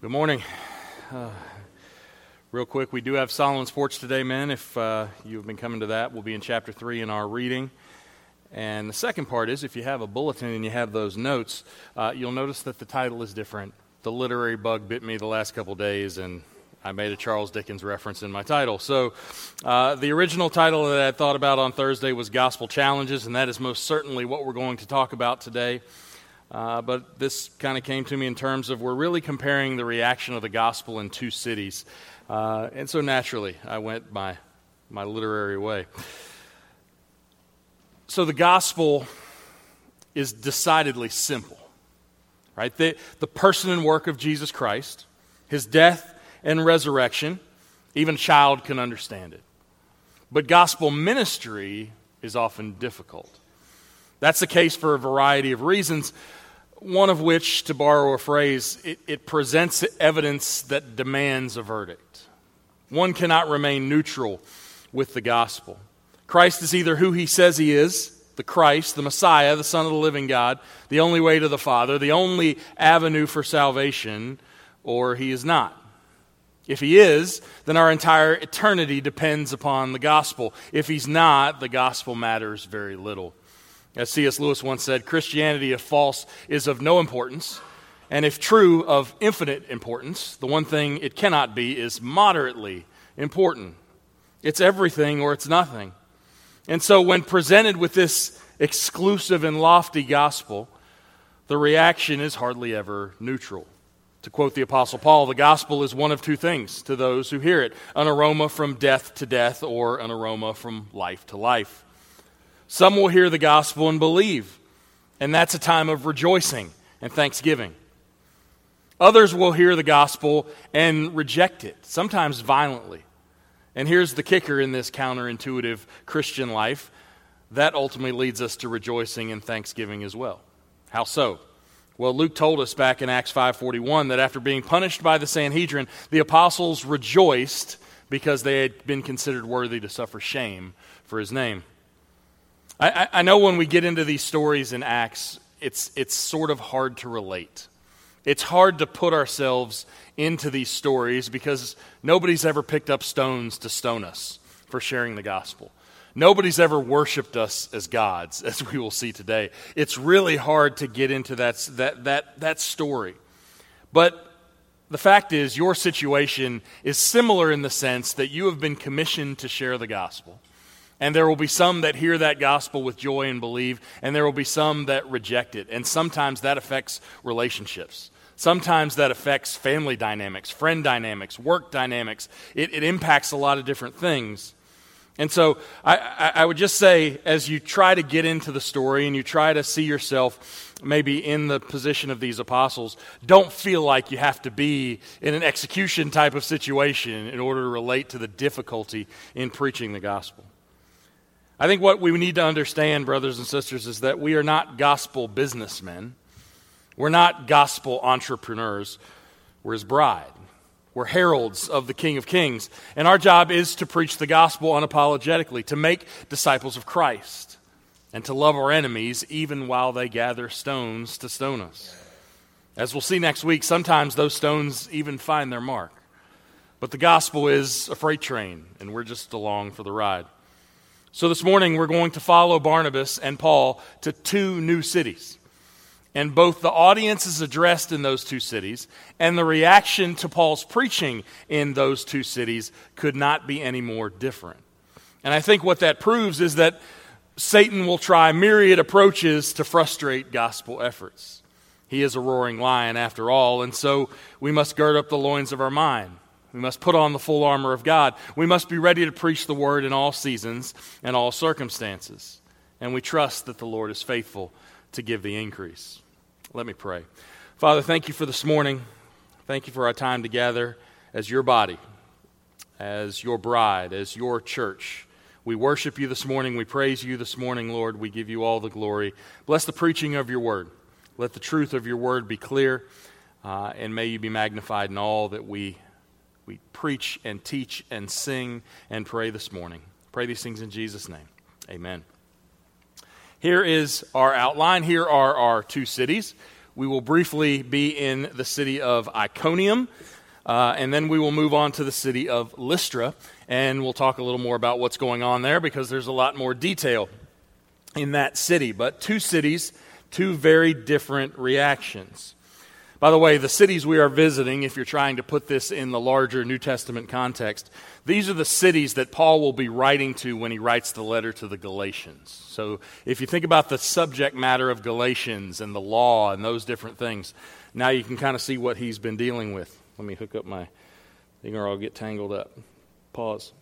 Good morning. Uh, real quick, we do have Solomon's Porch today, men. If uh, you've been coming to that, we'll be in chapter 3 in our reading. And the second part is if you have a bulletin and you have those notes, uh, you'll notice that the title is different. The literary bug bit me the last couple days, and I made a Charles Dickens reference in my title. So, uh, the original title that I thought about on Thursday was Gospel Challenges, and that is most certainly what we're going to talk about today. Uh, but this kind of came to me in terms of we're really comparing the reaction of the gospel in two cities. Uh, and so naturally, I went my, my literary way. So the gospel is decidedly simple, right? The, the person and work of Jesus Christ, his death and resurrection, even a child can understand it. But gospel ministry is often difficult. That's the case for a variety of reasons, one of which, to borrow a phrase, it, it, presents evidence that demands a verdict. One cannot remain neutral with the gospel. Christ is either who he says he is, the Christ, the Messiah, the Son of the living God, the only way to the Father, the only avenue for salvation, or he is not. If he is, then our entire eternity depends upon the gospel. If he's not, the gospel matters very little. As C.S. Lewis once said, Christianity, if false, is of no importance, and if true, of infinite importance. The one thing it cannot be is moderately important. It's everything or it's nothing. And so, when presented with this exclusive and lofty gospel, the reaction is hardly ever neutral. To quote the Apostle Paul, the gospel is one of two things to those who hear it an aroma from death to death, or an aroma from life to life. Some will hear the gospel and believe, and that's a time of rejoicing and thanksgiving. Others will hear the gospel and reject it, sometimes violently. And here's the kicker in this counterintuitive Christian life that ultimately leads us to rejoicing and thanksgiving as well. How so? Well, Luke told us back in Acts 5:41 that after being punished by the Sanhedrin, the apostles rejoiced because they had been considered worthy to suffer shame for his name. I, I know when we get into these stories in Acts, it's, it's sort of hard to relate. It's hard to put ourselves into these stories because nobody's ever picked up stones to stone us for sharing the gospel. Nobody's ever worshiped us as gods, as we will see today. It's really hard to get into that, that, that, that story. But the fact is, your situation is similar in the sense that you have been commissioned to share the gospel. And there will be some that hear that gospel with joy and believe, and there will be some that reject it. And sometimes that affects relationships. Sometimes that affects family dynamics, friend dynamics, work dynamics. It, it impacts a lot of different things. And so I, I, I, would just say, as you try to get into the story and you try to see yourself maybe in the position of these apostles, don't feel like you have to be in an execution type of situation in order to relate to the difficulty in preaching the gospel. I think what we need to understand, brothers and sisters, is that we are not gospel businessmen. We're not gospel entrepreneurs. We're his bride. We're heralds of the King of Kings. And our job is to preach the gospel unapologetically, to make disciples of Christ, and to love our enemies even while they gather stones to stone us. As we'll see next week, sometimes those stones even find their mark. But the gospel is a freight train, and we're just along for the ride. So this morning we're going to follow Barnabas and Paul to two new cities. And both the audience is addressed in those two cities, and the reaction to Paul's preaching in those two cities could not be any more different. And I think what that proves is that Satan will try myriad approaches to frustrate gospel efforts. He is a roaring lion, after all, and so we must gird up the loins of our mind. We must put on the full armor of God. We must be ready to preach the word in all seasons and all circumstances. And we trust that the Lord is faithful to give the increase. Let me pray. Father, thank you for this morning. Thank you for our time together as your body, as your bride, as your church. We worship you this morning. We praise you this morning, Lord. We give you all the glory. Bless the preaching of your word. Let the truth of your word be clear, uh, and may you be magnified in all that we we preach and teach and sing and pray this morning. Pray these things in Jesus' name. Amen. Here is our outline. Here are our two cities. We will briefly be in the city of Iconium, uh, and then we will move on to the city of Lystra, and we'll talk a little more about what's going on there because there's a lot more detail in that city. But two cities, two very different reactions. By the way, the cities we are visiting, if you're trying to put this in the larger New Testament context, these are the cities that Paul will be writing to when he writes the letter to the Galatians. So if you think about the subject matter of Galatians and the law and those different things, now you can kind of see what he's been dealing with. Let me hook up my thing or I'll get tangled up. Pause.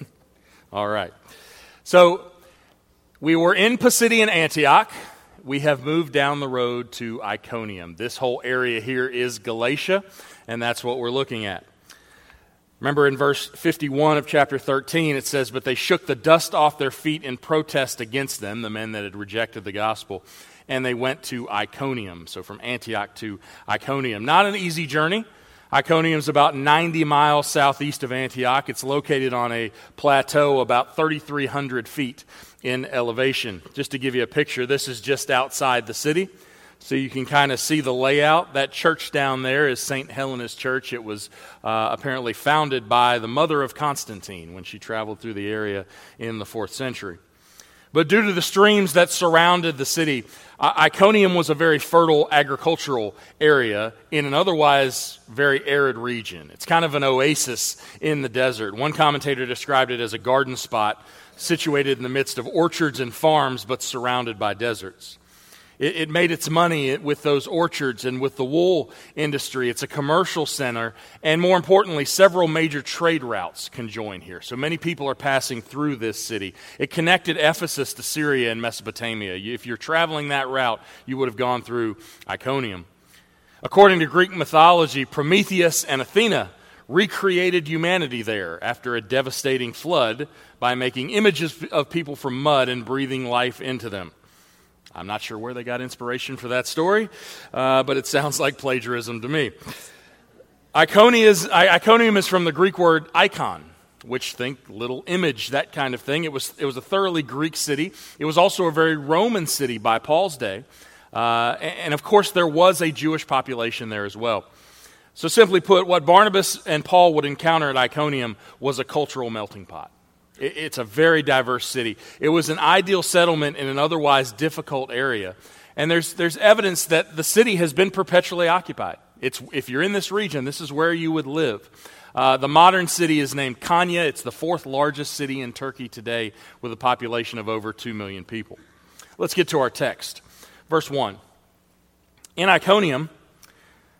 All right. So we were in Pisidian Antioch we have moved down the road to Iconium. This whole area here is Galatia, and that's what we're looking at. Remember in verse 51 of chapter 13, it says, But they shook the dust off their feet in protest against them, the men that had rejected the gospel, and they went to Iconium. So from Antioch to Iconium. Not an easy journey. Iconium is about 90 miles southeast of Antioch. It's located on a plateau about 3,300 feet in elevation. Just to give you a picture, this is just outside the city. So you can kind of see the layout. That church down there is St. Helena's Church. It was uh, apparently founded by the mother of Constantine when she traveled through the area in the fourth century. But due to the streams that surrounded the city, Iconium was a very fertile agricultural area in an otherwise very arid region. It's kind of an oasis in the desert. One commentator described it as a garden spot situated in the midst of orchards and farms, but surrounded by deserts. It, it, made its money with those orchards and with the wool industry. It's a commercial center, and more importantly, several major trade routes conjoin here. So many people are passing through this city. It connected Ephesus to Syria and Mesopotamia. If you're traveling that route, you would have gone through Iconium. According to Greek mythology, Prometheus and Athena recreated humanity there after a devastating flood by making images of people from mud and breathing life into them. I'm not sure where they got inspiration for that story, uh, but it sounds like plagiarism to me. Iconium is from the Greek word icon, which think little image, that kind of thing. It was, it was a thoroughly Greek city. It was also a very Roman city by Paul's day. Uh, and of course, there was a Jewish population there as well. So, simply put, what Barnabas and Paul would encounter at Iconium was a cultural melting pot. It's a very diverse city. It was an ideal settlement in an otherwise difficult area. And there's, there's evidence that the city has been perpetually occupied. It's, if you're in this region, this is where you would live. Uh, the modern city is named Konya. It's the fourth largest city in Turkey today with a population of over 2 million people. Let's get to our text. Verse 1. In Iconium,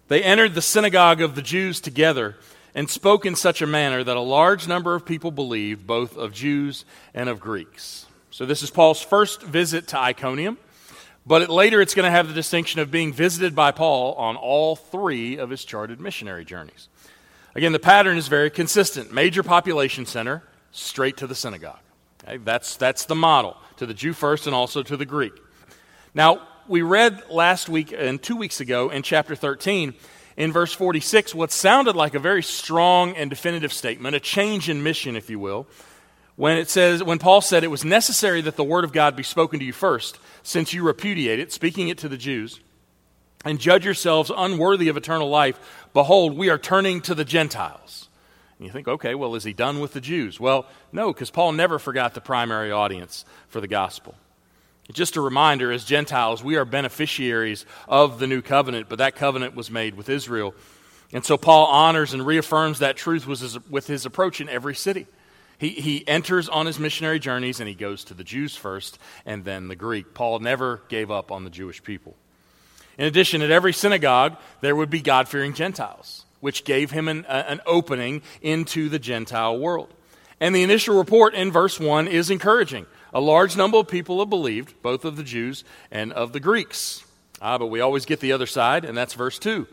they entered the synagogue of the Jews together and spoke in such a manner that a large number of people believed, both of Jews and of Greeks. So, this is Paul's first visit to Iconium, but it, later it's going to have the distinction of being visited by Paul on all three of his charted missionary journeys. Again, the pattern is very consistent major population center, straight to the synagogue. Okay? That's, that's the model to the Jew first and also to the Greek. Now, we read last week uh, and two weeks ago in chapter 13, in verse 46, what sounded like a very strong and definitive statement, a change in mission, if you will, when it says, when Paul said it was necessary that the word of God be spoken to you first, since you repudiate it, speaking it to the Jews, and judge yourselves unworthy of eternal life, behold, we are turning to the Gentiles. And you think, okay, well, is he done with the Jews? Well, no, because Paul never forgot the primary audience for the gospel. Just a reminder as Gentiles, we are beneficiaries of the new covenant, but that covenant was made with Israel. And so Paul honors and reaffirms that truth with his approach in every city. He, he enters on his missionary journeys and he goes to the Jews first and then the Greek. Paul never gave up on the Jewish people. In addition, at every synagogue, there would be God fearing Gentiles, which gave him an, an opening into the Gentile world. And the initial report in verse 1 is encouraging. A large number of people have believed, both of the Jews and of the Greeks. Ah, but we always get the other side, and that's verse 2.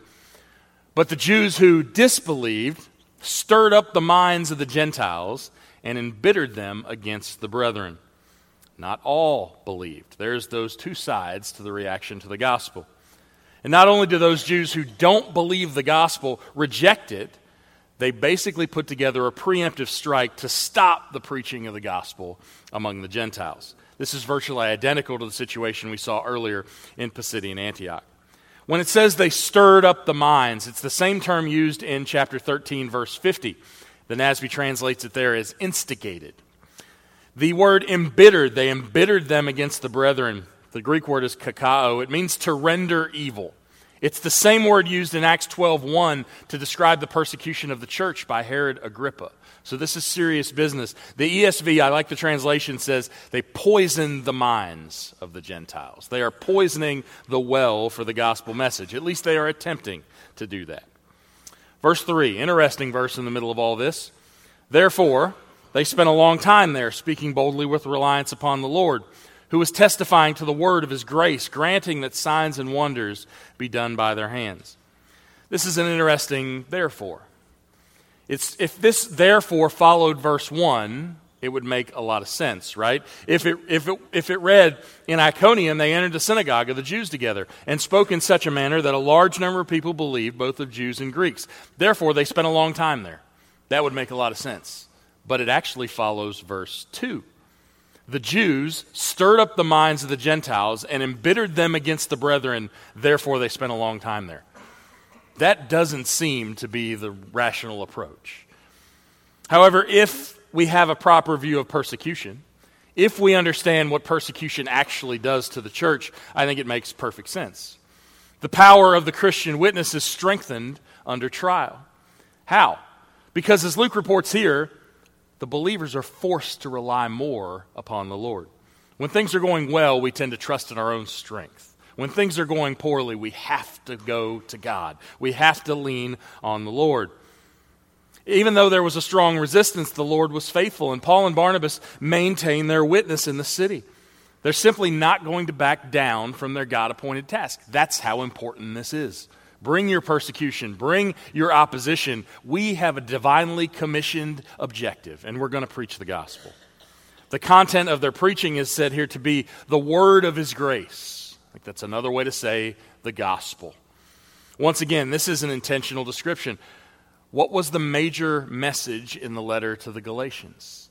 But the Jews who disbelieved stirred up the minds of the Gentiles and embittered them against the brethren. Not all believed. There's those two sides to the reaction to the gospel. And not only do those Jews who don't believe the gospel reject it, they basically put together a preemptive strike to stop the preaching of the gospel among the Gentiles. This is virtually identical to the situation we saw earlier in Pisidian Antioch. When it says they stirred up the minds, it's the same term used in chapter 13, verse 50. The NASB translates it there as instigated. The word embittered, they embittered them against the brethren. The Greek word is kakao. It means to render evil. It's the same word used in Acts 12:1 to describe the persecution of the church by Herod Agrippa. So this is serious business. The ESV, I like the translation, says they poison the minds of the Gentiles. They are poisoning the well for the gospel message. At least they are attempting to do that. Verse 3, interesting verse in the middle of all this. Therefore, they spent a long time there, speaking boldly with reliance upon the Lord, who was testifying to the word of his grace, granting that signs and wonders be done by their hands. This is an interesting therefore. It's, if this therefore followed verse 1, it would make a lot of sense, right? If it, if, it, if it read, in Iconium they entered the synagogue of the Jews together and spoke in such a manner that a large number of people believed, both of Jews and Greeks. Therefore, they spent a long time there. That would make a lot of sense. But it actually follows verse 2. The Jews stirred up the minds of the Gentiles and embittered them against the brethren. Therefore, they spent a long time there. That doesn't seem to be the rational approach. However, if we have a proper view of persecution, if we understand what persecution actually does to the church, I think it makes perfect sense. The power of the Christian witness is strengthened under trial. How? Because as Luke reports here, the believers are forced to rely more upon the Lord. When things are going well, we tend to trust in our own strength. When things are going poorly, we have to go to God. We have to lean on the Lord. Even though there was a strong resistance, the Lord was faithful, and Paul and Barnabas maintained their witness in the city. They're simply not going to back down from their God appointed task. That's how important this is. Bring your persecution, bring your opposition. We have a divinely commissioned objective, and we're going to preach the gospel. The content of their preaching is said here to be the word of his grace like that's another way to say the gospel. Once again, this is an intentional description. What was the major message in the letter to the Galatians?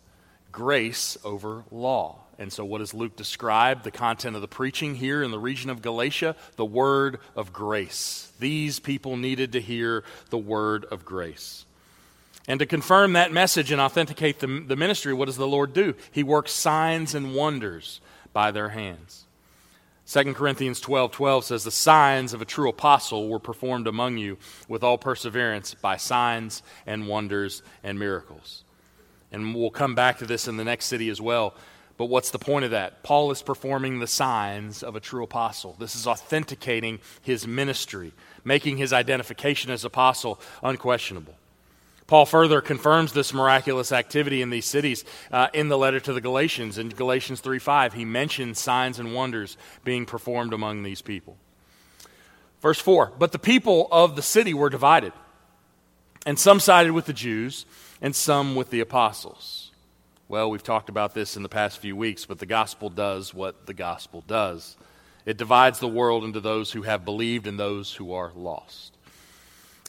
Grace over law. And so, what does Luke describe? The content of the preaching here in the region of Galatia? The word of grace. These people needed to hear the word of grace. And to confirm that message and authenticate the, the ministry, what does the Lord do? He works signs and wonders by their hands. 2 Corinthians 12 12 says, The signs of a true apostle were performed among you with all perseverance by signs and wonders and miracles. And we'll come back to this in the next city as well. But what's the point of that? Paul is performing the signs of a true apostle. This is authenticating his ministry, making his identification as apostle unquestionable. Paul further confirms this miraculous activity in these cities uh, in the letter to the Galatians. In Galatians 3 5, he mentions signs and wonders being performed among these people. Verse 4 But the people of the city were divided, and some sided with the Jews, and some with the apostles. Well, we've talked about this in the past few weeks, but the gospel does what the gospel does it divides the world into those who have believed and those who are lost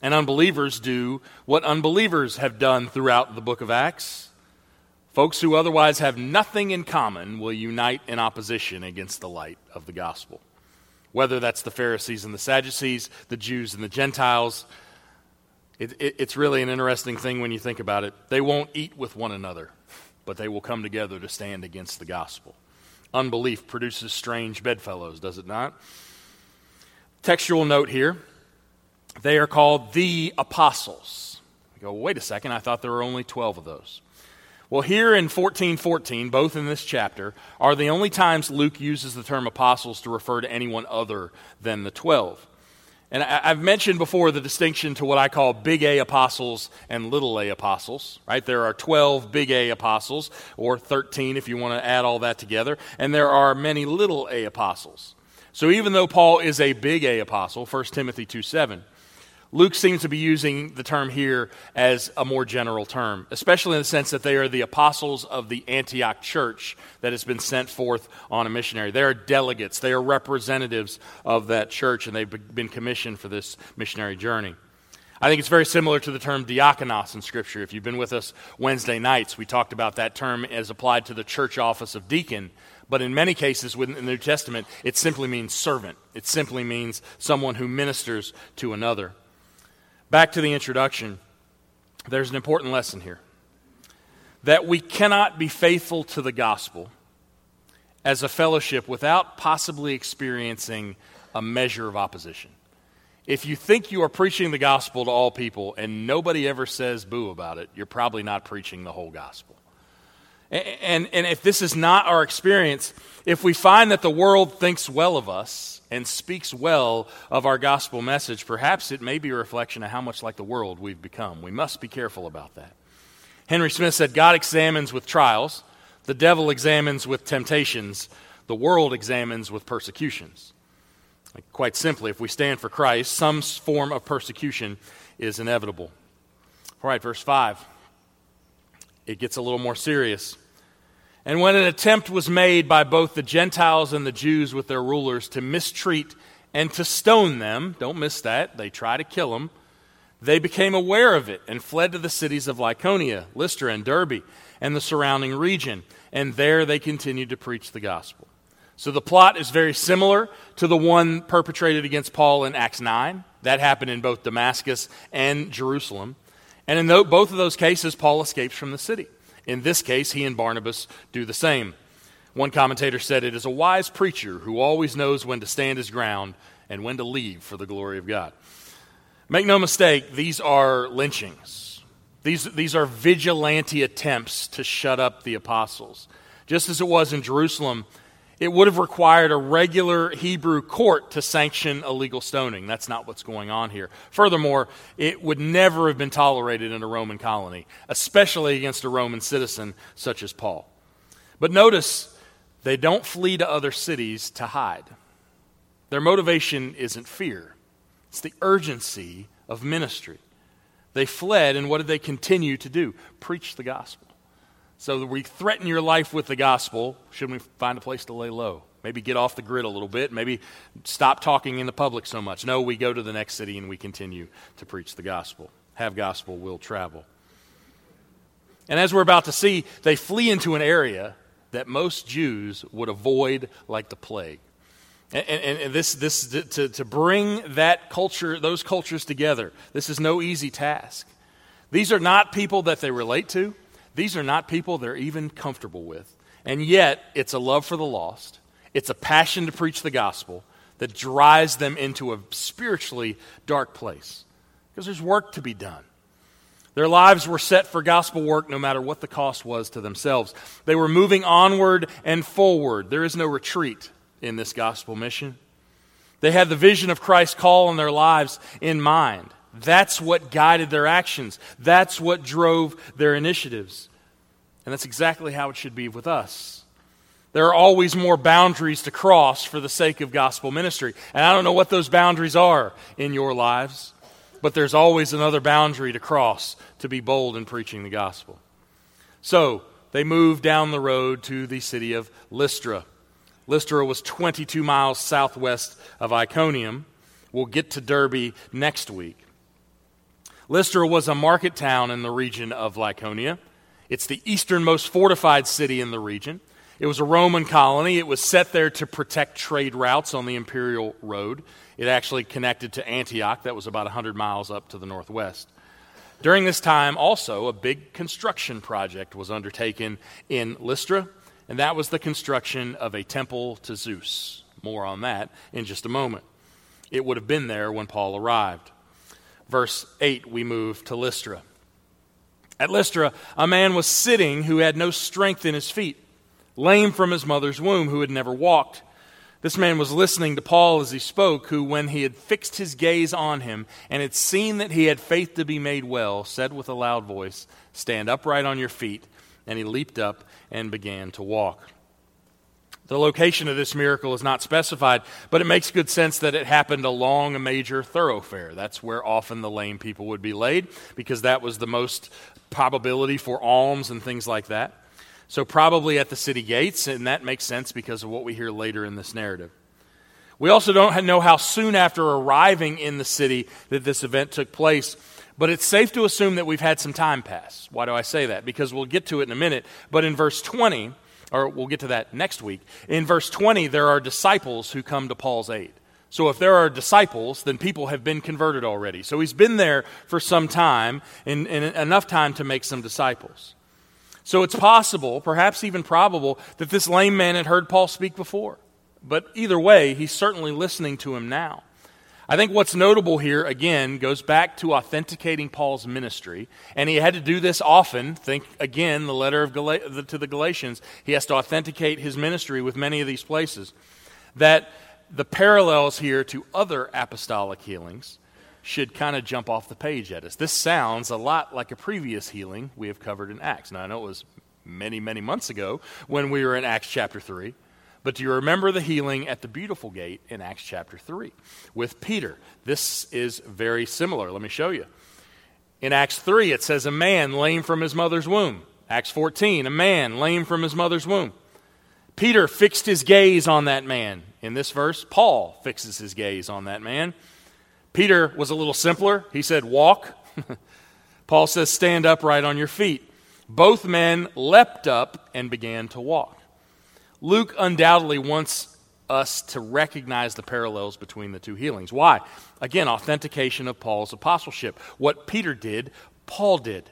and unbelievers do what unbelievers have done throughout the book of Acts. Folks who otherwise have nothing in common will unite in opposition against the light of the gospel. Whether that's the Pharisees and the Sadducees, the Jews and the Gentiles, it, it, it's really an interesting thing when you think about it. They won't eat with one another, but they will come together to stand against the gospel. Unbelief produces strange bedfellows, does it not? Textual note here they are called the apostles. You go, wait a second, I thought there were only 12 of those. Well, here in 1414, both in this chapter, are the only times Luke uses the term apostles to refer to anyone other than the 12. And I, have mentioned before the distinction to what I call big A apostles and little a apostles, right? There are 12 big A apostles, or 13 if you want to add all that together, and there are many little a apostles. So even though Paul is a big A apostle, 1 Timothy 2 7, Luke seems to be using the term here as a more general term, especially in the sense that they are the apostles of the Antioch church that has been sent forth on a missionary. They are delegates, they are representatives of that church, and they've been commissioned for this missionary journey. I think it's very similar to the term diakonos in Scripture. If you've been with us Wednesday nights, we talked about that term as applied to the church office of deacon. But in many cases within the New Testament, it simply means servant. It simply means someone who ministers to another. Back to the introduction, there's an important lesson here that we cannot be faithful to the gospel as a fellowship without possibly experiencing a measure of opposition. If you think you are preaching the gospel to all people and nobody ever says boo about it, you're probably not preaching the whole gospel. And, and if this is not our experience, if we find that the world thinks well of us and speaks well of our gospel message, perhaps it may be a reflection of how much like the world we've become. We must be careful about that. Henry Smith said, God examines with trials, the devil examines with temptations, the world examines with persecutions. Like, quite simply, if we stand for Christ, some form of persecution is inevitable. All right, verse 5. It gets a little more serious. And when an attempt was made by both the Gentiles and the Jews with their rulers to mistreat and to stone them, don't miss that, they try to kill them, they became aware of it and fled to the cities of Lycaonia, Lystra, and Derbe, and the surrounding region. And there they continued to preach the gospel. So the plot is very similar to the one perpetrated against Paul in Acts 9. That happened in both Damascus and Jerusalem. And in both of those cases, Paul escapes from the city. In this case, he and Barnabas do the same. One commentator said, It is a wise preacher who always knows when to stand his ground and when to leave for the glory of God. Make no mistake, these are lynchings. These, these are vigilante attempts to shut up the apostles. Just as it was in Jerusalem, it would have required a regular Hebrew court to sanction a legal stoning. That's not what's going on here. Furthermore, it would never have been tolerated in a Roman colony, especially against a Roman citizen such as Paul. But notice, they don't flee to other cities to hide. Their motivation isn't fear, it's the urgency of ministry. They fled, and what did they continue to do? Preach the gospel. So we threaten your life with the gospel. Shouldn't we find a place to lay low? Maybe get off the grid a little bit. Maybe stop talking in the public so much. No, we go to the next city and we continue to preach the gospel. Have gospel will travel. And as we're about to see, they flee into an area that most Jews would avoid like the plague. And, and, and, this, this to, to bring that culture, those cultures together, this is no easy task. These are not people that they relate to. These are not people they're even comfortable with. And yet, it's a love for the lost, it's a passion to preach the gospel that drives them into a spiritually dark place because there's work to be done. Their lives were set for gospel work no matter what the cost was to themselves. They were moving onward and forward. There is no retreat in this gospel mission. They had the vision of Christ's call on their lives in mind. That's what guided their actions. That's what drove their initiatives. And that's exactly how it should be with us. There are always more boundaries to cross for the sake of gospel ministry. And I don't know what those boundaries are in your lives, but there's always another boundary to cross to be bold in preaching the gospel. So they moved down the road to the city of Lystra. Lystra was 22 miles southwest of Iconium. We'll get to Derbe next week. Lystra was a market town in the region of Lycaonia. It's the easternmost fortified city in the region. It was a Roman colony. It was set there to protect trade routes on the imperial road. It actually connected to Antioch, that was about 100 miles up to the northwest. During this time, also, a big construction project was undertaken in Lystra, and that was the construction of a temple to Zeus. More on that in just a moment. It would have been there when Paul arrived verse 8, we move to Lystra. At Lystra, a man was sitting who had no strength in his feet, lame from his mother's womb, who had never walked. This man was listening to Paul as he spoke, who, when he had fixed his gaze on him and had seen that he had faith to be made well, said with a loud voice, Stand upright on your feet. And he leaped up and began to walk. The location of this miracle is not specified, but it makes good sense that it happened along a major thoroughfare. That's where often the lame people would be laid, because that was the most probability for alms and things like that. So, probably at the city gates, and that makes sense because of what we hear later in this narrative. We also don't know how soon after arriving in the city that this event took place, but it's safe to assume that we've had some time pass. Why do I say that? Because we'll get to it in a minute. But in verse 20, or we'll get to that next week, in verse 20, there are disciples who come to Paul's aid. So if there are disciples, then people have been converted already. So he's been there for some time, and, and enough time to make some disciples. So it's possible, perhaps even probable, that this lame man had heard Paul speak before. But either way, he's certainly listening to him now. I think what's notable here, again, goes back to authenticating Paul's ministry. And he had to do this often. Think again, the letter of Gal- to the Galatians. He has to authenticate his ministry with many of these places. That the parallels here to other apostolic healings should kind of jump off the page at us. This sounds a lot like a previous healing we have covered in Acts. Now, I know it was many, many months ago when we were in Acts chapter 3. But do you remember the healing at the beautiful gate in Acts chapter 3 with Peter? This is very similar. Let me show you. In Acts 3, it says, A man lame from his mother's womb. Acts 14, a man lame from his mother's womb. Peter fixed his gaze on that man. In this verse, Paul fixes his gaze on that man. Peter was a little simpler. He said, Walk. Paul says, Stand upright on your feet. Both men leapt up and began to walk. Luke undoubtedly wants us to recognize the parallels between the two healings. Why? Again, authentication of Paul's apostleship. What Peter did, Paul did.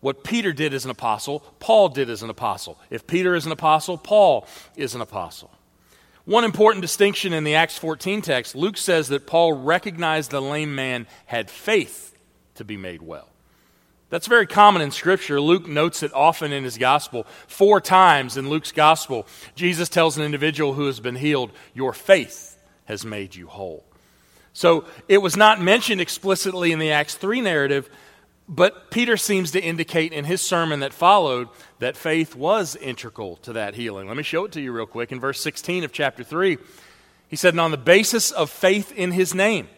What Peter did as an apostle, Paul did as an apostle. If Peter is an apostle, Paul is an apostle. One important distinction in the Acts 14 text Luke says that Paul recognized the lame man had faith to be made well. That's very common in Scripture. Luke notes it often in his gospel. Four times in Luke's gospel, Jesus tells an individual who has been healed, Your faith has made you whole. So it was not mentioned explicitly in the Acts 3 narrative, but Peter seems to indicate in his sermon that followed that faith was integral to that healing. Let me show it to you real quick. In verse 16 of chapter 3, he said, And on the basis of faith in his name,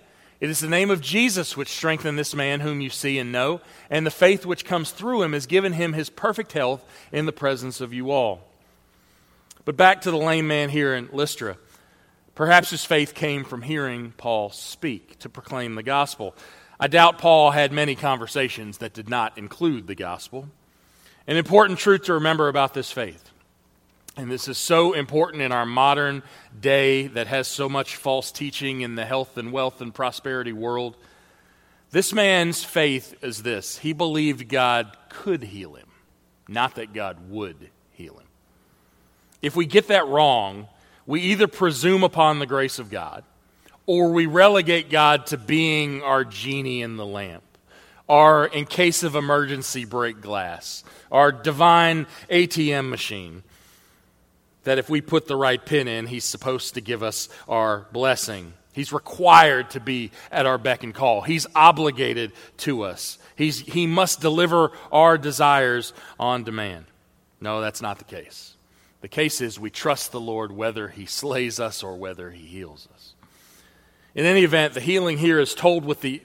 it is the name of Jesus which strengthened this man whom you see and know, and the faith which comes through him has given him his perfect health in the presence of you all. But back to the lame man here in Lystra. Perhaps his faith came from hearing Paul speak to proclaim the gospel. I doubt Paul had many conversations that did not include the gospel. An important truth to remember about this faith and this is so important in our modern day that has so much false teaching in the health and wealth and prosperity world. This man's faith is this he believed God could heal him, not that God would heal him. If we get that wrong, we either presume upon the grace of God or we relegate God to being our genie in the lamp, our in case of emergency break glass, our divine ATM machine that if we put the right pin in, He's supposed to give us our blessing. He's required to be at our beck and call. He's obligated to us. He's, he must deliver our desires on demand. No, that's not the case. The case is we trust the Lord whether He slays us or whether He heals us. In any event, the healing here is told with the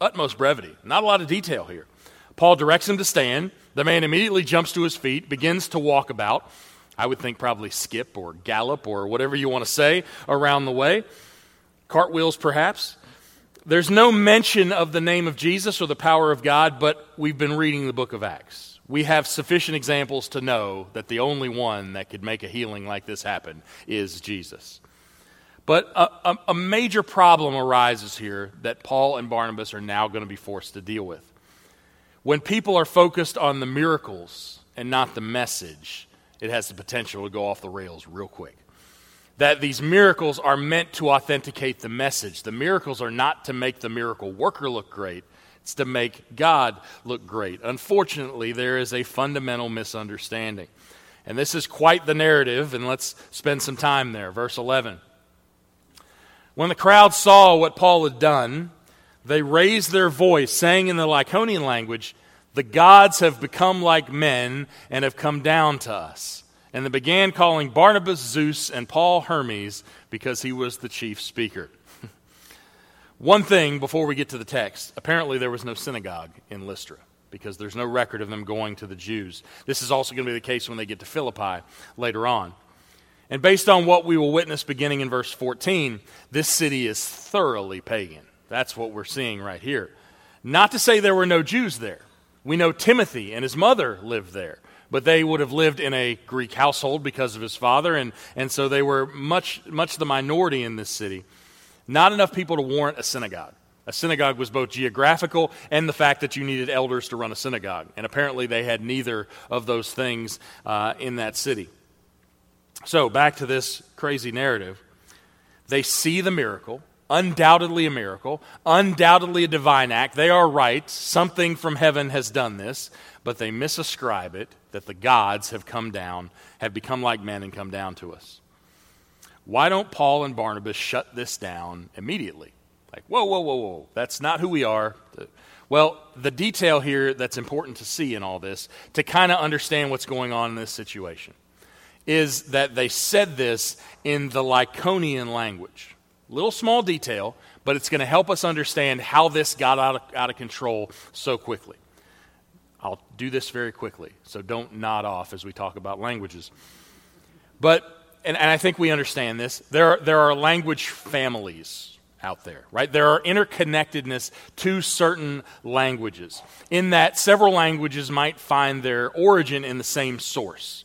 utmost brevity. Not a lot of detail here. Paul directs him to stand. The man immediately jumps to his feet, begins to walk about. I would think probably skip or gallop or whatever you want to say around the way. Cartwheels, perhaps. There's no mention of the name of Jesus or the power of God, but we've been reading the book of Acts. We have sufficient examples to know that the only one that could make a healing like this happen is Jesus. But a, a, a major problem arises here that Paul and Barnabas are now going to be forced to deal with. When people are focused on the miracles and not the message, it has the potential to go off the rails real quick. That these miracles are meant to authenticate the message. The miracles are not to make the miracle worker look great, it's to make God look great. Unfortunately, there is a fundamental misunderstanding. And this is quite the narrative, and let's spend some time there. Verse 11. When the crowd saw what Paul had done, they raised their voice, saying in the Lycaonian language, the gods have become like men and have come down to us. And they began calling Barnabas Zeus and Paul Hermes because he was the chief speaker. One thing before we get to the text apparently, there was no synagogue in Lystra because there's no record of them going to the Jews. This is also going to be the case when they get to Philippi later on. And based on what we will witness beginning in verse 14, this city is thoroughly pagan. That's what we're seeing right here. Not to say there were no Jews there. We know Timothy and his mother lived there, but they would have lived in a Greek household because of his father, and, and so they were much, much the minority in this city. Not enough people to warrant a synagogue. A synagogue was both geographical and the fact that you needed elders to run a synagogue. And apparently they had neither of those things uh, in that city. So, back to this crazy narrative. They see the miracle, undoubtedly a miracle, undoubtedly a divine act. They are right. Something from heaven has done this, but they misascribe it that the gods have come down, have become like men and come down to us. Why don't Paul and Barnabas shut this down immediately? Like, whoa, whoa, whoa, whoa, that's not who we are. Well, the detail here that's important to see in all this, to kind of understand what's going on in this situation, is that they said this in the Lycaonian language. Little small detail, but it's going to help us understand how this got out of, out of control so quickly. I'll do this very quickly, so don't nod off as we talk about languages. But, and, and I think we understand this, there there are language families out there, right? There are interconnectedness to certain languages, in that several languages might find their origin in the same source.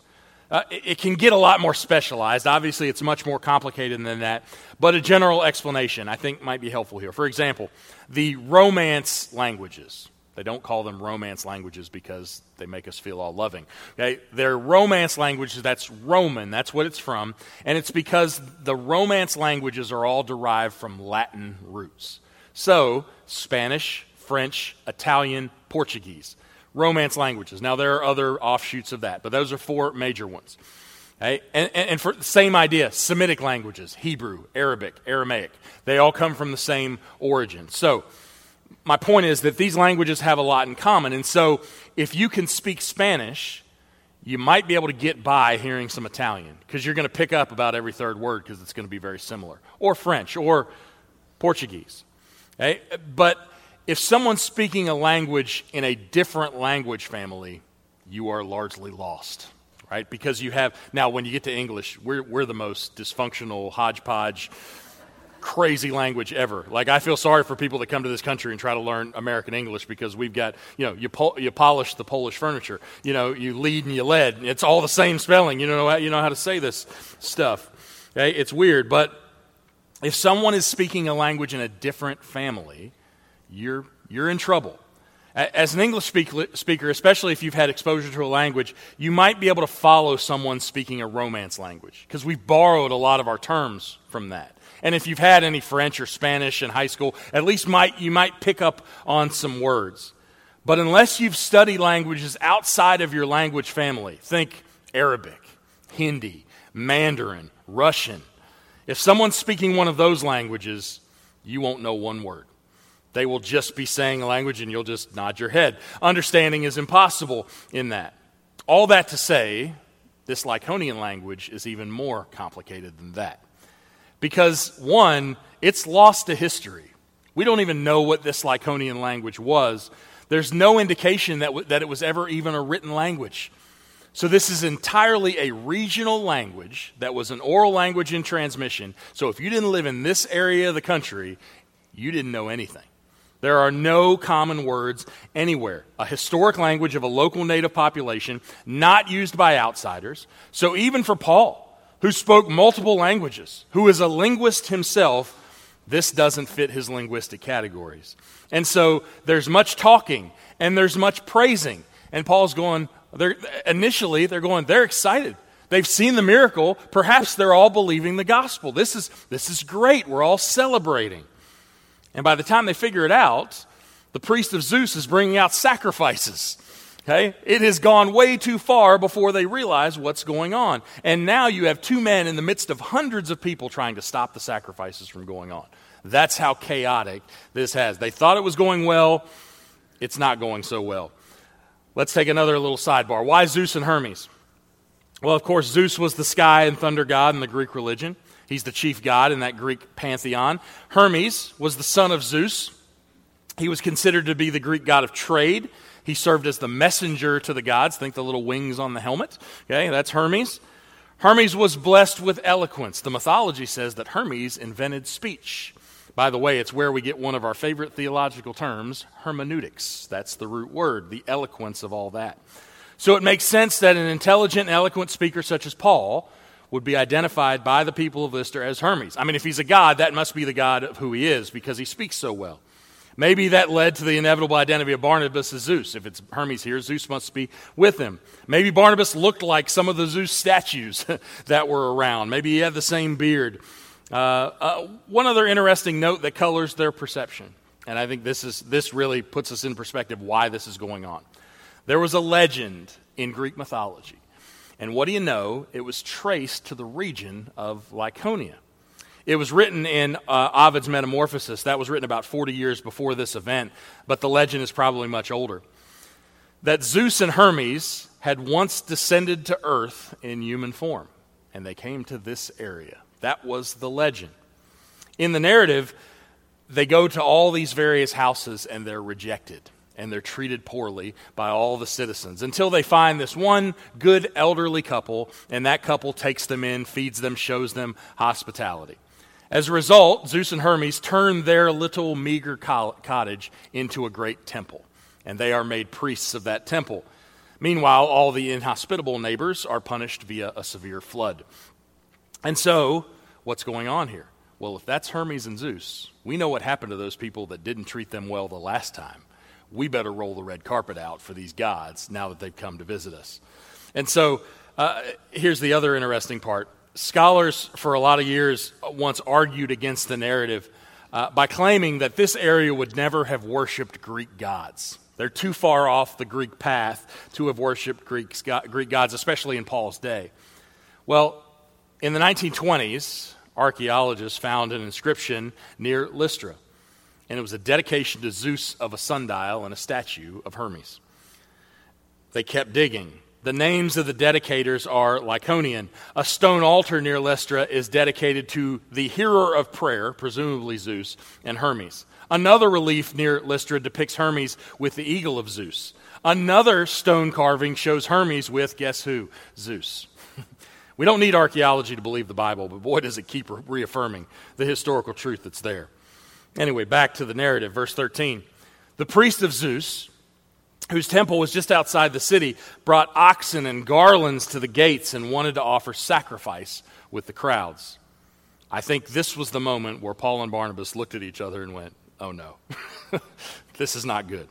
Uh, it, can get a lot more specialized. Obviously, it's much more complicated than that, but a general explanation I think might be helpful here. For example, the Romance languages. They don't call them Romance languages because they make us feel all loving. Okay? They're Romance languages, that's Roman, that's what it's from. And it's because the Romance languages are all derived from Latin roots. So, Spanish, French, Italian, Portuguese. Romance languages. Now, there are other offshoots of that, but those are four major ones. Okay? And, and, and for the same idea, Semitic languages, Hebrew, Arabic, Aramaic, they all come from the same origin. So, my point is that these languages have a lot in common. And so, if you can speak Spanish, you might be able to get by hearing some Italian because you're going to pick up about every third word because it's going to be very similar, or French, or Portuguese. Okay? But if someone's speaking a language in a different language family, you are largely lost, right? Because you have, now when you get to English, we're, we're the most dysfunctional hodgepodge crazy language ever. Like I feel sorry for people that come to this country and try to learn American English because we've got, you know, you, you polish the Polish furniture. You know, you lead and you led. It's all the same spelling. You know, you know how to say this stuff. Okay? It's weird, but if someone is speaking a language in a different family, you're, you're in trouble. As an English speaker, especially if you've had exposure to a language, you might be able to follow someone speaking a Romance language because we've borrowed a lot of our terms from that. And if you've had any French or Spanish in high school, at least might, you might pick up on some words. But unless you've studied languages outside of your language family, think Arabic, Hindi, Mandarin, Russian. If someone's speaking one of those languages, you won't know one word. They will just be saying a language and you'll just nod your head. Understanding is impossible in that. All that to say, this Lyconian language is even more complicated than that. Because, one, it's lost to history. We don't even know what this Lyconian language was. There's no indication that, w- that it was ever even a written language. So, this is entirely a regional language that was an oral language in transmission. So, if you didn't live in this area of the country, you didn't know anything. There are no common words anywhere. A historic language of a local native population, not used by outsiders. So, even for Paul, who spoke multiple languages, who is a linguist himself, this doesn't fit his linguistic categories. And so there's much talking and there's much praising. And Paul's going, they're, initially, they're going, they're excited. They've seen the miracle. Perhaps they're all believing the gospel. This is, this is great. We're all celebrating. And by the time they figure it out, the priest of Zeus is bringing out sacrifices. Okay? It has gone way too far before they realize what's going on. And now you have two men in the midst of hundreds of people trying to stop the sacrifices from going on. That's how chaotic this has. They thought it was going well, it's not going so well. Let's take another little sidebar. Why Zeus and Hermes? Well, of course, Zeus was the sky and thunder god in the Greek religion. He's the chief god in that Greek pantheon. Hermes was the son of Zeus. He was considered to be the Greek god of trade. He served as the messenger to the gods. Think the little wings on the helmet. Okay, that's Hermes. Hermes was blessed with eloquence. The mythology says that Hermes invented speech. By the way, it's where we get one of our favorite theological terms, hermeneutics. That's the root word, the eloquence of all that. So it makes sense that an intelligent, eloquent speaker such as Paul would be identified by the people of Lystra as Hermes. I mean, if he's a god, that must be the god of who he is because he speaks so well. Maybe that led to the inevitable identity of Barnabas as Zeus. If it's Hermes here, Zeus must be with him. Maybe Barnabas looked like some of the Zeus statues that were around. Maybe he had the same beard. Uh, uh, one other interesting note that colors their perception, and I think this, is, this really puts us in perspective why this is going on. There was a legend in Greek mythology. And what do you know? It was traced to the region of Lycaonia. It was written in uh, Ovid's Metamorphosis. That was written about 40 years before this event, but the legend is probably much older. That Zeus and Hermes had once descended to earth in human form, and they came to this area. That was the legend. In the narrative, they go to all these various houses and they're rejected and they're treated poorly by all the citizens until they find this one good elderly couple, and that couple takes them in, feeds them, shows them hospitality. As a result, Zeus and Hermes turn their little meager cottage into a great temple, and they are made priests of that temple. Meanwhile, all the inhospitable neighbors are punished via a severe flood. And so, what's going on here? Well, if that's Hermes and Zeus, we know what happened to those people that didn't treat them well the last time. We better roll the red carpet out for these gods now that they've come to visit us. And so, uh, here's the other interesting part scholars for a lot of years once argued against the narrative uh, by claiming that this area would never have worshiped Greek gods. They're too far off the Greek path to have worshiped Greek, Greek gods, especially in Paul's day. Well, in the 1920s, archaeologists found an inscription near Lystra, and it was a dedication to Zeus of a sundial and a statue of Hermes. They kept digging the names of the dedicators are Lycaonian. A stone altar near Lystra is dedicated to the hearer of prayer, presumably Zeus, and Hermes. Another relief near Lystra depicts Hermes with the eagle of Zeus. Another stone carving shows Hermes with, guess who? Zeus. we don't need archaeology to believe the Bible, but boy, does it keep reaffirming the historical truth that's there. Anyway, back to the narrative, verse 13. The priest of Zeus, whose temple was just outside the city, brought oxen and garlands to the gates and wanted to offer sacrifice with the crowds. I think this was the moment where Paul and Barnabas looked at each other and went, Oh no, this is not good.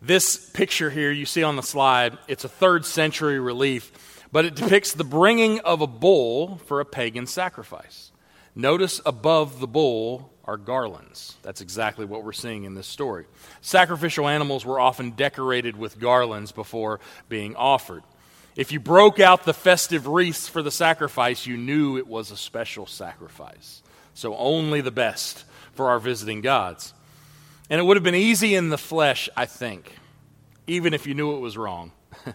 This picture here you see on the slide, it's a third century relief, but it depicts the bringing of a bull for a pagan sacrifice. Notice above the bull are garlands. That's exactly what we're seeing in this story. Sacrificial animals were often decorated with garlands before being offered. If you broke out the festive wreaths for the sacrifice, you knew it was a special sacrifice. So only the best for our visiting gods. And it would have been easy in the flesh, I think, even if you knew it was wrong,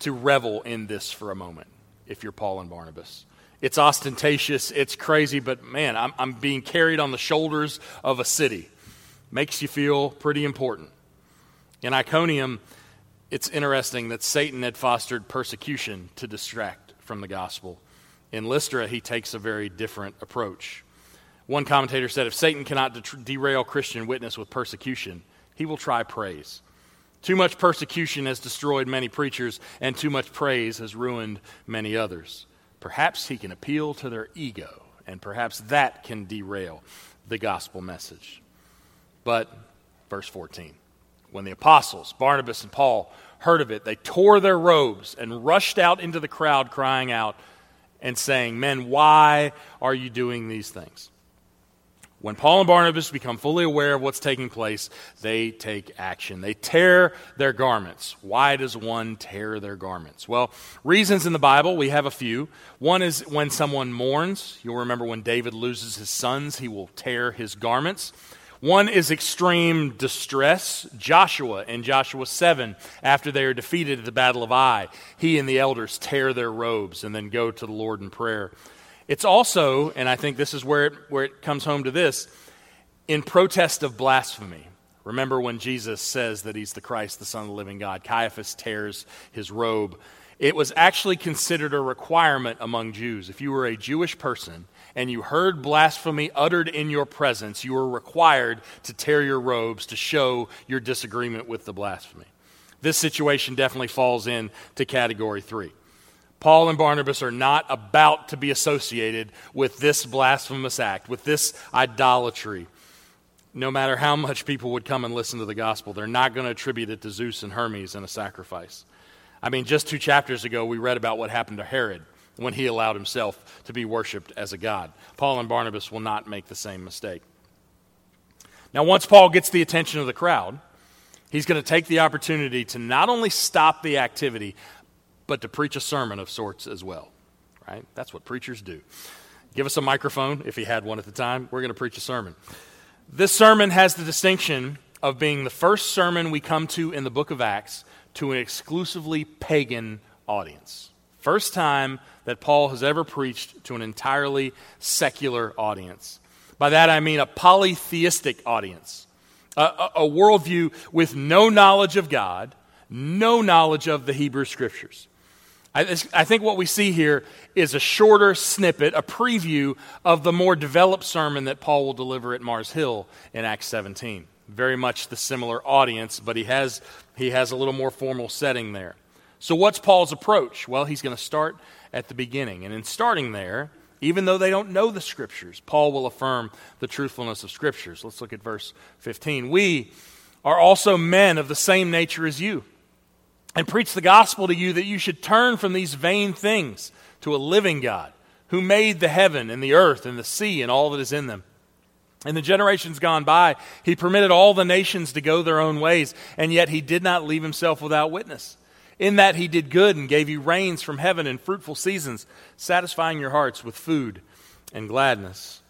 to revel in this for a moment, if you're Paul and Barnabas. It's ostentatious, it's crazy, but man, I'm, I'm being carried on the shoulders of a city. Makes you feel pretty important. In Iconium, it's interesting that Satan had fostered persecution to distract from the gospel. In Lystra, he takes a very different approach. One commentator said if Satan cannot de- derail Christian witness with persecution, he will try praise. Too much persecution has destroyed many preachers, and too much praise has ruined many others. Perhaps he can appeal to their ego, and perhaps that can derail the gospel message. But, verse 14, when the apostles, Barnabas and Paul, heard of it, they tore their robes and rushed out into the crowd, crying out and saying, Men, why are you doing these things? When Paul and Barnabas become fully aware of what's taking place, they take action. They tear their garments. Why does one tear their garments? Well, reasons in the Bible, we have a few. One is when someone mourns. You'll remember when David loses his sons, he will tear his garments. One is extreme distress. Joshua in Joshua 7, after they are defeated at the Battle of Ai, he and the elders tear their robes and then go to the Lord in prayer. It's also, and I think this is where it, where it comes home to this, in protest of blasphemy. Remember when Jesus says that he's the Christ, the Son of the living God. Caiaphas tears his robe. it was actually considered a requirement among Jews. If you were a Jewish person and you heard blasphemy uttered in your presence, you were required to tear your robes to show your disagreement with the blasphemy. This situation definitely falls into category three. Paul and Barnabas are not about to be associated with this blasphemous act, with this idolatry. No matter how much people would come and listen to the gospel, they're not going to attribute it to Zeus and Hermes in a sacrifice. I mean, just two chapters ago, we read about what happened to Herod when he allowed himself to be worshiped as a god. Paul and Barnabas will not make the same mistake. Now, once Paul gets the attention of the crowd, he's going to take the opportunity to not only stop the activity, but to preach a sermon of sorts as well. Right? That's what preachers do. Give us a microphone, if he had one at the time. We're going to preach a sermon. This sermon has the distinction of being the first sermon we come to in the book of Acts to an exclusively pagan audience. First time that Paul has ever preached to an entirely secular audience. By that I mean a polytheistic audience, a, a, a worldview with no knowledge of God, no knowledge of the Hebrew Scriptures. I, I, think what we see here is a shorter snippet, a preview of the more developed sermon that Paul will deliver at Mars Hill in Acts 17 very much the similar audience, but he has, he has a little more formal setting there. So, what's Paul's approach? Well, he's going to start at the beginning. And in starting there, even though they don't know the scriptures, Paul will affirm the truthfulness of scriptures. Let's look at verse 15. We are also men of the same nature as you, and preach the gospel to you that you should turn from these vain things to a living God who made the heaven and the earth and the sea and all that is in them in the generations gone by, he permitted all the nations to go their own ways, and yet he did not leave himself without witness. In that he did good and gave you rains from heaven and fruitful seasons, satisfying your hearts with food and gladness.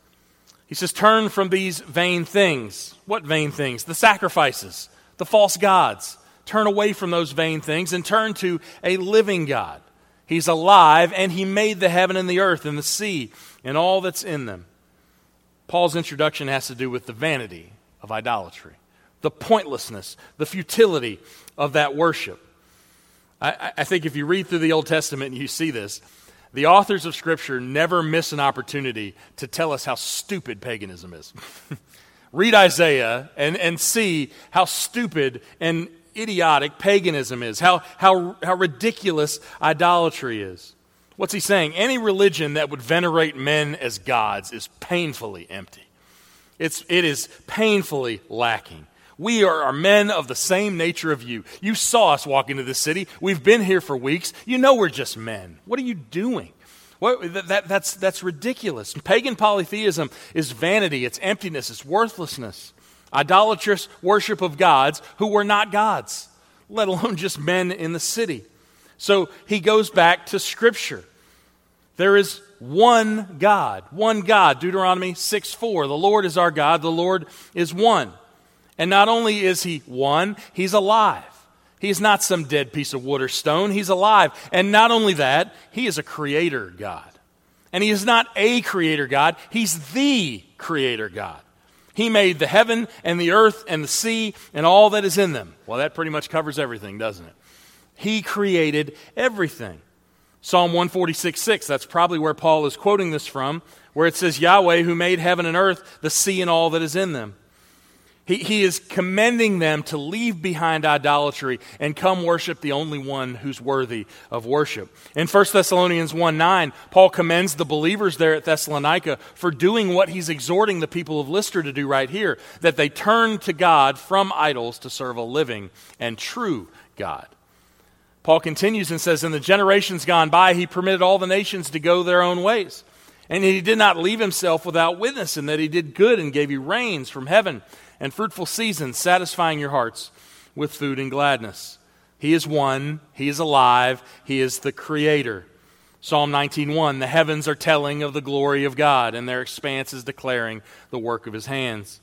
He says, Turn from these vain things. What vain things? The sacrifices, the false gods. Turn away from those vain things and turn to a living God. He's alive, and he made the heaven and the earth and the sea and all that's in them. Paul's introduction has to do with the vanity of idolatry, the pointlessness, the futility of that worship. I, I, think if you read through the Old Testament and you see this, the authors of Scripture never miss an opportunity to tell us how stupid paganism is. read Isaiah and, and see how stupid and idiotic paganism is, how, how, how ridiculous idolatry is. What's he saying? Any religion that would venerate men as gods is painfully empty. It's, it is painfully lacking. We are, are men of the same nature of you. You saw us walk into this city. We've been here for weeks. You know we're just men. What are you doing? What, that, that, that's, that's ridiculous. Pagan polytheism is vanity, it's emptiness, it's worthlessness. Idolatrous worship of gods who were not gods, let alone just men in the city. So he goes back to Scripture. There is one God, one God. Deuteronomy 6 4. The Lord is our God, the Lord is one. And not only is he one, he's alive. He's not some dead piece of wood or stone, he's alive. And not only that, he is a creator God. And he is not a creator God, he's the creator God. He made the heaven and the earth and the sea and all that is in them. Well, that pretty much covers everything, doesn't it? He created everything. Psalm 146 6, that's probably where Paul is quoting this from, where it says, Yahweh, who made heaven and earth, the sea and all that is in them. He, he is commending them to leave behind idolatry and come worship the only one who's worthy of worship. In 1 Thessalonians 1 9, Paul commends the believers there at Thessalonica for doing what he's exhorting the people of Lystra to do right here that they turn to God from idols to serve a living and true God. Paul continues and says, In the generations gone by, he permitted all the nations to go their own ways. And he did not leave himself without witness, in that he did good and gave you rains from heaven and fruitful seasons, satisfying your hearts with food and gladness. He is one, he is alive, he is the creator. Psalm 19:1 The heavens are telling of the glory of God and their expanse is declaring the work of his hands.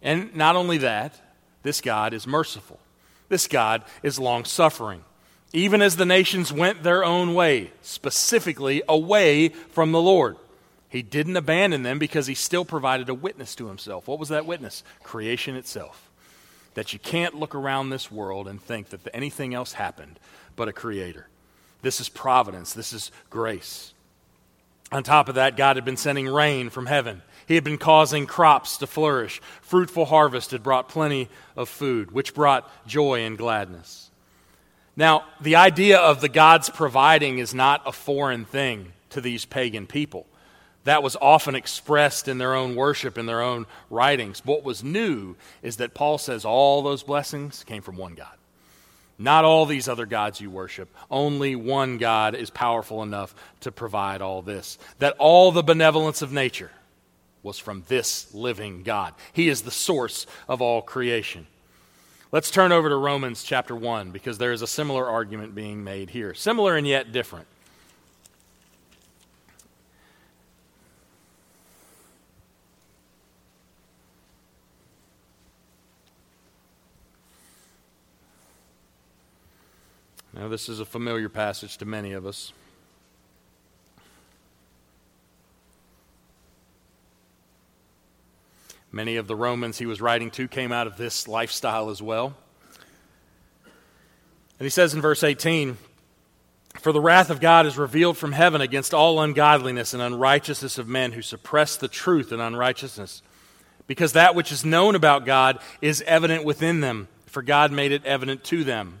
And not only that, this God is merciful. This God is long suffering even as the nations went their own way, specifically away from the Lord. He didn't abandon them because he still provided a witness to himself. What was that witness? Creation itself. That you can't look around this world and think that anything else happened but a creator. This is providence, this is grace. On top of that, God had been sending rain from heaven. He had been causing crops to flourish. Fruitful harvest had brought plenty of food, which brought joy and gladness. Now, the idea of the gods providing is not a foreign thing to these pagan people. That was often expressed in their own worship, in their own writings. What was new is that Paul says all those blessings came from one God. Not all these other gods you worship. Only one God is powerful enough to provide all this. That all the benevolence of nature was from this living God. He is the source of all creation. Let's turn over to Romans chapter 1 because there is a similar argument being made here. Similar and yet different. Now, this is a familiar passage to many of us. Many of the Romans he was writing to came out of this lifestyle as well. And he says in verse 18, For the wrath of God is revealed from heaven against all ungodliness and unrighteousness of men who suppress the truth in unrighteousness, because that which is known about God is evident within them, for God made it evident to them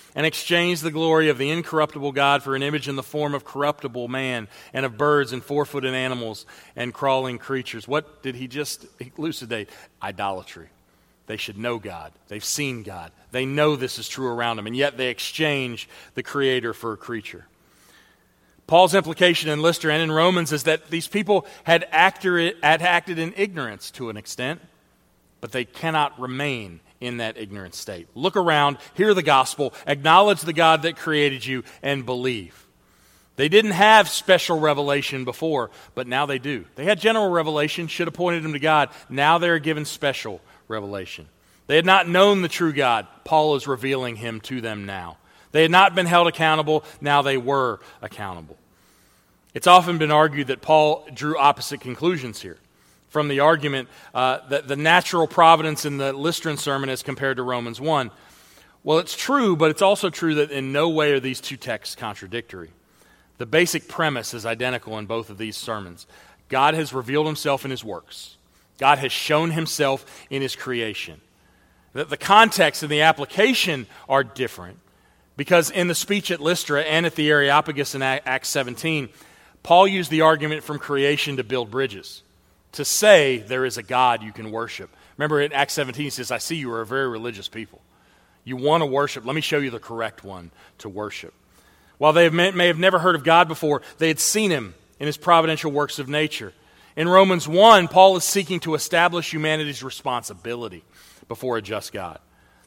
and exchanged the glory of the incorruptible God for an image in the form of corruptible man, and of birds, and four footed animals, and crawling creatures. What did he just elucidate? Idolatry. They should know God. They've seen God. They know this is true around them, and yet they exchange the Creator for a creature. Paul's implication in Lystra and in Romans is that these people had acted in ignorance to an extent, but they cannot remain in that ignorant state. Look around, hear the gospel, acknowledge the God that created you, and believe. They didn't have special revelation before, but now they do. They had general revelation, should have pointed them to God. Now they're given special revelation. They had not known the true God. Paul is revealing him to them now. They had not been held accountable. Now they were accountable. It's often been argued that Paul drew opposite conclusions here from the argument uh, that the natural providence in the Lystran sermon as compared to Romans 1. Well, it's true, but it's also true that in no way are these two texts contradictory. The basic premise is identical in both of these sermons. God has revealed himself in his works, God has shown himself in his creation. The, the context and the application are different because in the speech at Lystra and at the Areopagus in Acts 17, Paul used the argument from creation to build bridges, to say there is a God you can worship. Remember in Acts 17, he says, I see you are a very religious people. You want to worship. Let me show you the correct one to worship. While they may, have never heard of God before, they had seen him in his providential works of nature. In Romans 1, Paul is seeking to establish humanity's responsibility before a just God.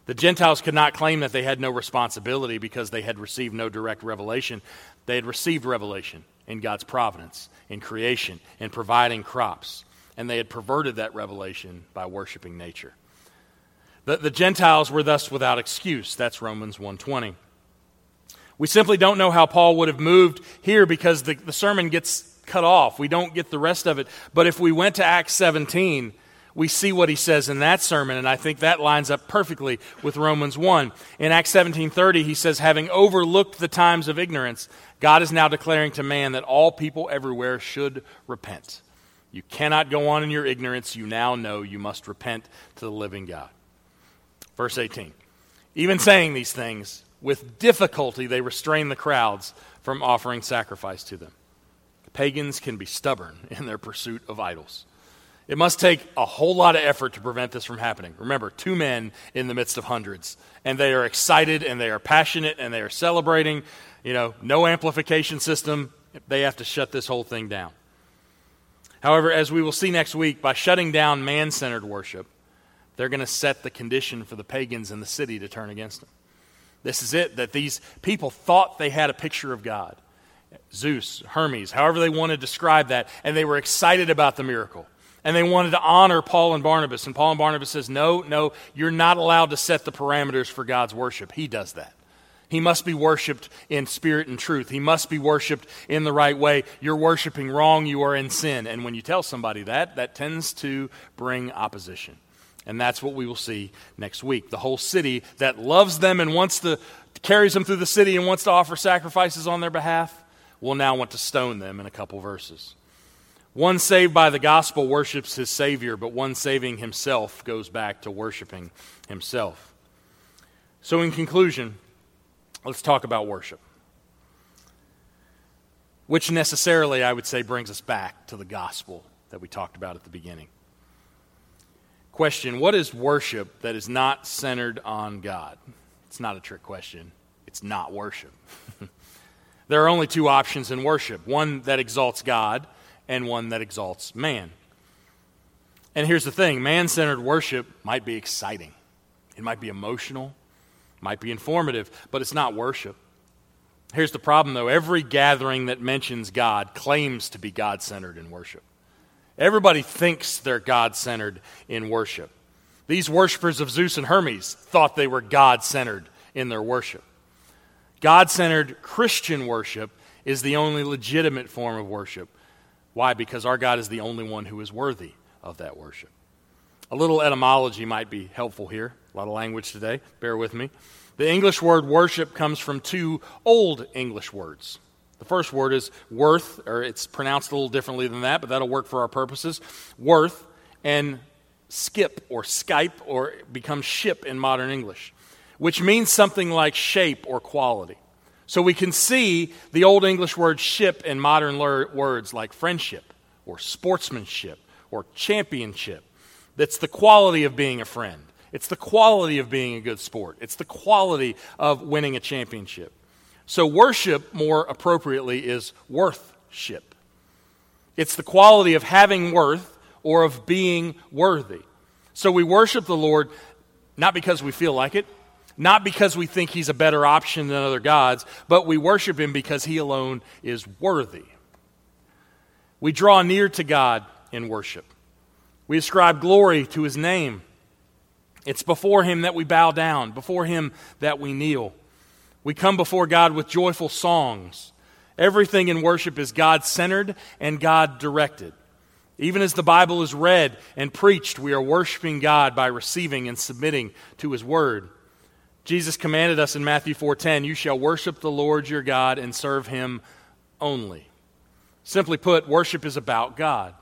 The Gentiles could not claim that they had no responsibility because they had received no direct revelation. They had received revelation in God's providence, in creation, in providing crops. And they had perverted that revelation by worshiping nature. The, the Gentiles were thus without excuse. That's Romans 1.20. We simply don't know how Paul would have moved here because the, the sermon gets cut off. We don't get the rest of it. But if we went to Acts 17, we see what he says in that sermon, and I think that lines up perfectly with Romans 1. In Acts 17:30, he says, having overlooked the times of ignorance, God is now declaring to man that all people everywhere should repent. You cannot go on in your ignorance. You now know you must repent to the living God. Verse 18. Even saying these things, with difficulty they restrain the crowds from offering sacrifice to them. Pagans can be stubborn in their pursuit of idols. It must take a whole lot of effort to prevent this from happening. Remember, two men in the midst of hundreds, and they are excited and they are passionate and they are celebrating. You know, no amplification system. They have to shut this whole thing down. However, as we will see next week, by shutting down man centered worship, they're going to set the condition for the pagans in the city to turn against them. This is it, that these people thought they had a picture of God Zeus, Hermes, however they want to describe that, and they were excited about the miracle And they wanted to honor Paul and Barnabas. And Paul and Barnabas says, No, no, you're not allowed to set the parameters for God's worship. He does that. He must be worshiped in spirit and truth. He must be worshiped in the right way. You're worshiping wrong, you are in sin. And when you tell somebody that, that tends to bring opposition. And that's what we will see next week. The whole city that loves them and wants to carries them through the city and wants to offer sacrifices on their behalf will now want to stone them in a couple verses. One saved by the gospel worships his Savior, but one saving himself goes back to worshiping himself. So, in conclusion, let's talk about worship, which necessarily, I would say, brings us back to the gospel that we talked about at the beginning. Question What is worship that is not centered on God? It's not a trick question, it's not worship. there are only two options in worship one that exalts God and one that exalts man. And here's the thing man centered worship might be exciting, it might be emotional, might be informative, but it's not worship. Here's the problem, though every gathering that mentions God claims to be God centered in worship. Everybody thinks they're God centered in worship. These worshippers of Zeus and Hermes thought they were God centered in their worship. God centered Christian worship is the only legitimate form of worship why? Because our God is the only one who is worthy of that worship. A little etymology might be helpful here. A lot of language today. Bear with me. The English word worship comes from two old English words. The first word is worth, or it's pronounced a little differently than that, but that'll work for our purposes. Worth and skip or Skype or become ship in modern English, which means something like shape or quality. So we can see the Old English word ship in modern words like friendship or sportsmanship or championship. That's the quality of being a friend. It's the quality of being a good sport. It's the quality of winning a championship. So, worship, more appropriately, is worthship. It's the quality of having worth or of being worthy. So, we worship the Lord not because we feel like it, not because we think he's a better option than other gods, but we worship him because he alone is worthy. We draw near to God in worship. We ascribe glory to his name. It's before him that we bow down, before him that we kneel. We come before God with joyful songs. Everything in worship is God centered and God directed. Even as the Bible is read and preached, we are worshiping God by receiving and submitting to his word. Jesus commanded us in Matthew 4:10, "You shall worship the Lord your God and serve him only." Simply put, worship is about God.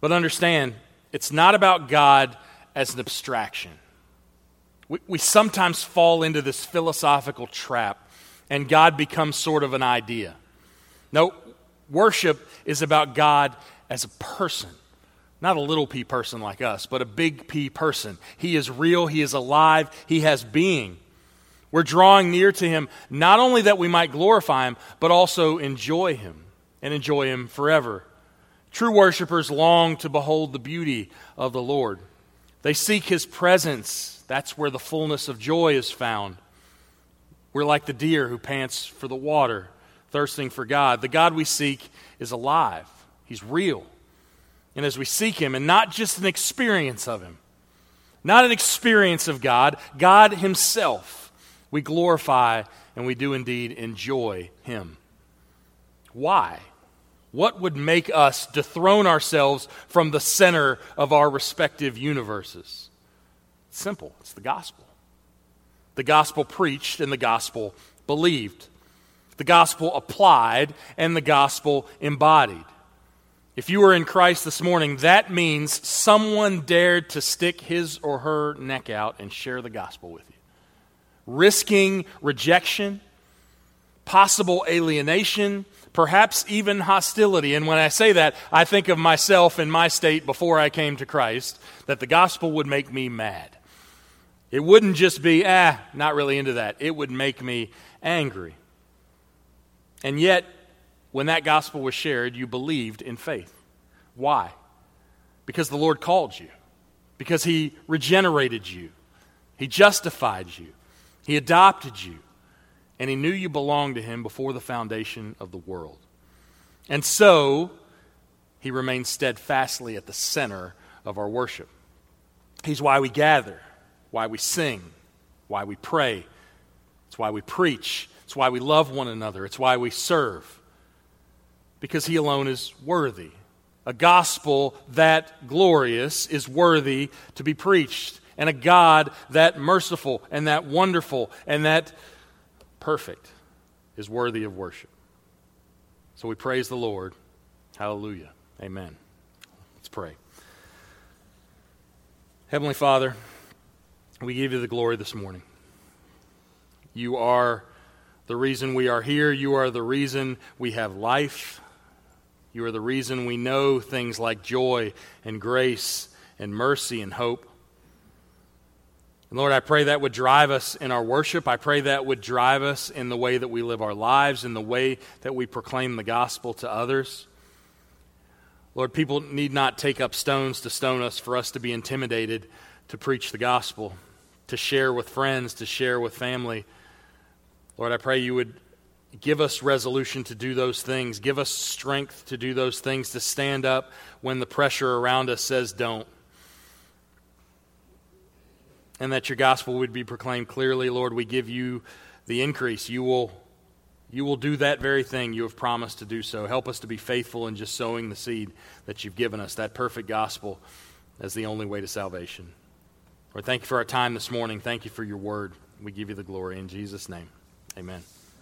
But understand, it's not about God as an abstraction. We, we sometimes fall into this philosophical trap, and God becomes sort of an idea. No, worship is about God as a person. Not a little p person like us, but a big P person. He is real, He is alive, He has being. We're drawing near to Him not only that we might glorify Him, but also enjoy Him and enjoy Him forever. True worshipers long to behold the beauty of the Lord. They seek His presence. That's where the fullness of joy is found. We're like the deer who pants for the water, thirsting for God. The God we seek is alive, He's real. And as we seek Him, and not just an experience of Him, not an experience of God, God Himself, we glorify and we do indeed enjoy Him. Why? What would make us dethrone ourselves from the center of our respective universes? It's simple it's the gospel. The gospel preached and the gospel believed. The gospel applied and the gospel embodied. If you are in Christ this morning, that means someone dared to stick his or her neck out and share the gospel with you. Risking rejection, possible alienation, perhaps even hostility. And when I say that, I think of myself in my state before I came to Christ, that the gospel would make me mad. It wouldn't just be, ah, not really into that. It would make me angry. And yet, when that gospel was shared, you believed in faith. Why? Because the Lord called you, because He regenerated you, He justified you, He adopted you, and He knew you belonged to Him before the foundation of the world. And so, He remains steadfastly at the center of our worship. He's why we gather, why we sing, why we pray. It's why we preach. It's why we love one another. It's why we serve. Because He alone is worthy. A gospel that glorious is worthy to be preached. And a God that merciful and that wonderful and that perfect is worthy of worship. So we praise the Lord. Hallelujah. Amen. Let's pray. Heavenly Father, we give you the glory this morning. You are the reason we are here. You are the reason we have life. You are the reason we know things like joy and grace and mercy and hope. And Lord, I pray that would drive us in our worship. I pray that would drive us in the way that we live our lives, in the way that we proclaim the gospel to others. Lord, people need not take up stones to stone us for us to be intimidated to preach the gospel, to share with friends, to share with family. Lord, I pray you would give us resolution to do those things. Give us strength to do those things, to stand up when the pressure around us says don't. And that your gospel would be proclaimed clearly. Lord, we give you the increase. You will, you will do that very thing you have promised to do so. Help us to be faithful in just sowing the seed that you've given us, that perfect gospel as the only way to salvation. Lord, thank you for our time this morning. Thank you for your word. We give you the glory in Jesus' name. Amen.